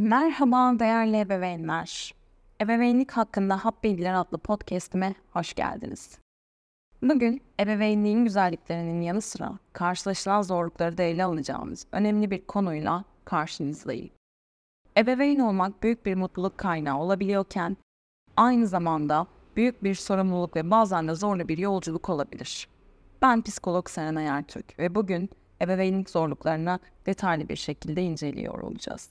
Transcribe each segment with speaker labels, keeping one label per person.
Speaker 1: Merhaba değerli ebeveynler. Ebeveynlik hakkında Hap Bilgiler adlı podcastime hoş geldiniz. Bugün ebeveynliğin güzelliklerinin yanı sıra karşılaşılan zorlukları da ele alacağımız önemli bir konuyla karşınızdayım. Ebeveyn olmak büyük bir mutluluk kaynağı olabiliyorken aynı zamanda büyük bir sorumluluk ve bazen de zorlu bir yolculuk olabilir. Ben psikolog Serenay Ertürk ve bugün ebeveynlik zorluklarına detaylı bir şekilde inceliyor olacağız.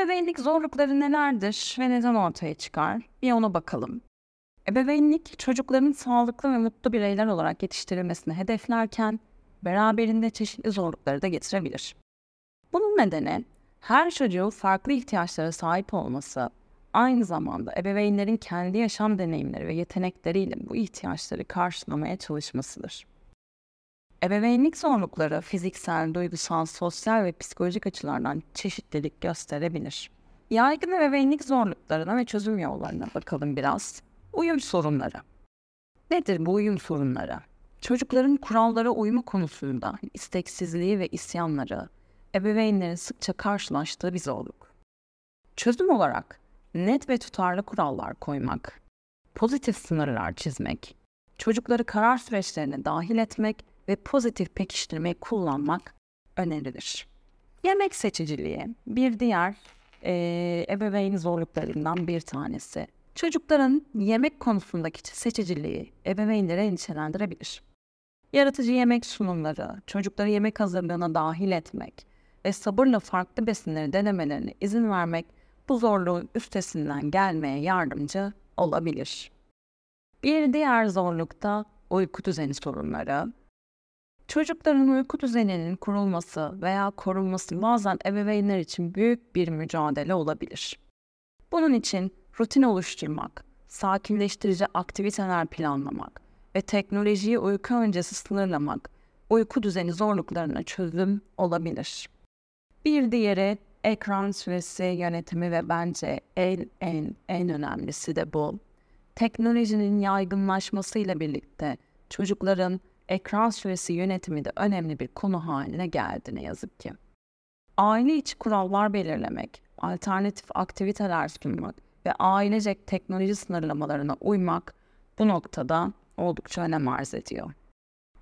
Speaker 1: Ebeveynlik zorlukları nelerdir ve neden ortaya çıkar? Bir ona bakalım. Ebeveynlik çocukların sağlıklı ve mutlu bireyler olarak yetiştirilmesini hedeflerken beraberinde çeşitli zorlukları da getirebilir. Bunun nedeni her çocuğun farklı ihtiyaçlara sahip olması, aynı zamanda ebeveynlerin kendi yaşam deneyimleri ve yetenekleriyle bu ihtiyaçları karşılamaya çalışmasıdır. Ebeveynlik zorlukları fiziksel, duygusal, sosyal ve psikolojik açılardan çeşitlilik gösterebilir. Yaygın ebeveynlik zorluklarına ve çözüm yollarına bakalım biraz. Uyum sorunları. Nedir bu uyum sorunları? Çocukların kurallara uyma konusunda isteksizliği ve isyanları, ebeveynlerin sıkça karşılaştığı bir zorluk. Çözüm olarak net ve tutarlı kurallar koymak, pozitif sınırlar çizmek, çocukları karar süreçlerine dahil etmek ve pozitif pekiştirmeyi kullanmak önerilir. Yemek seçiciliği bir diğer e, ebeveyn zorluklarından bir tanesi. Çocukların yemek konusundaki seçiciliği ebeveynleri endişelendirebilir. Yaratıcı yemek sunumları, çocukları yemek hazırlığına dahil etmek ve sabırla farklı besinleri denemelerine izin vermek bu zorluğun üstesinden gelmeye yardımcı olabilir. Bir diğer zorluk da uyku düzeni sorunları. Çocukların uyku düzeninin kurulması veya korunması bazen ebeveynler için büyük bir mücadele olabilir. Bunun için rutin oluşturmak, sakinleştirici aktiviteler planlamak ve teknolojiyi uyku öncesi sınırlamak uyku düzeni zorluklarına çözüm olabilir. Bir diğeri ekran süresi yönetimi ve bence en en en önemlisi de bu. Teknolojinin yaygınlaşmasıyla birlikte çocukların ekran süresi yönetimi de önemli bir konu haline geldi ne yazık ki. Aile içi kurallar belirlemek, alternatif aktiviteler sunmak ve ailecek teknoloji sınırlamalarına uymak bu noktada oldukça önem arz ediyor.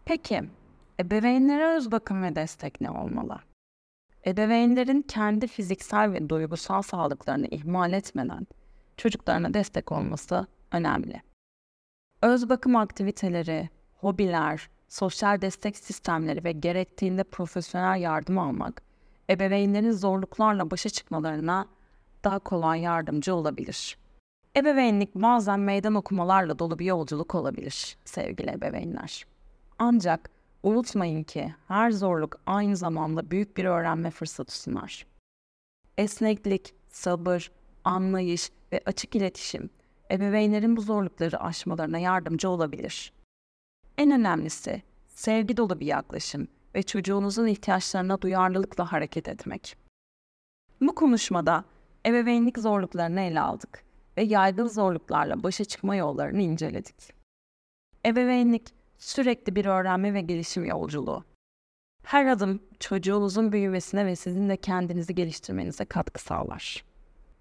Speaker 1: Peki, ebeveynlere öz bakım ve destek ne olmalı? Ebeveynlerin kendi fiziksel ve duygusal sağlıklarını ihmal etmeden çocuklarına destek olması önemli. Öz bakım aktiviteleri, hobiler, sosyal destek sistemleri ve gerektiğinde profesyonel yardım almak, ebeveynlerin zorluklarla başa çıkmalarına daha kolay yardımcı olabilir. Ebeveynlik bazen meydan okumalarla dolu bir yolculuk olabilir sevgili ebeveynler. Ancak unutmayın ki her zorluk aynı zamanda büyük bir öğrenme fırsatı sunar. Esneklik, sabır, anlayış ve açık iletişim ebeveynlerin bu zorlukları aşmalarına yardımcı olabilir. En önemlisi sevgi dolu bir yaklaşım ve çocuğunuzun ihtiyaçlarına duyarlılıkla hareket etmek. Bu konuşmada ebeveynlik zorluklarını ele aldık ve yaygın zorluklarla başa çıkma yollarını inceledik. Ebeveynlik sürekli bir öğrenme ve gelişim yolculuğu. Her adım çocuğunuzun büyümesine ve sizin de kendinizi geliştirmenize katkı sağlar.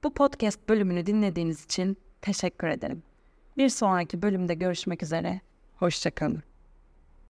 Speaker 1: Bu podcast bölümünü dinlediğiniz için teşekkür ederim. Bir sonraki bölümde görüşmek üzere. Hoşçakalın.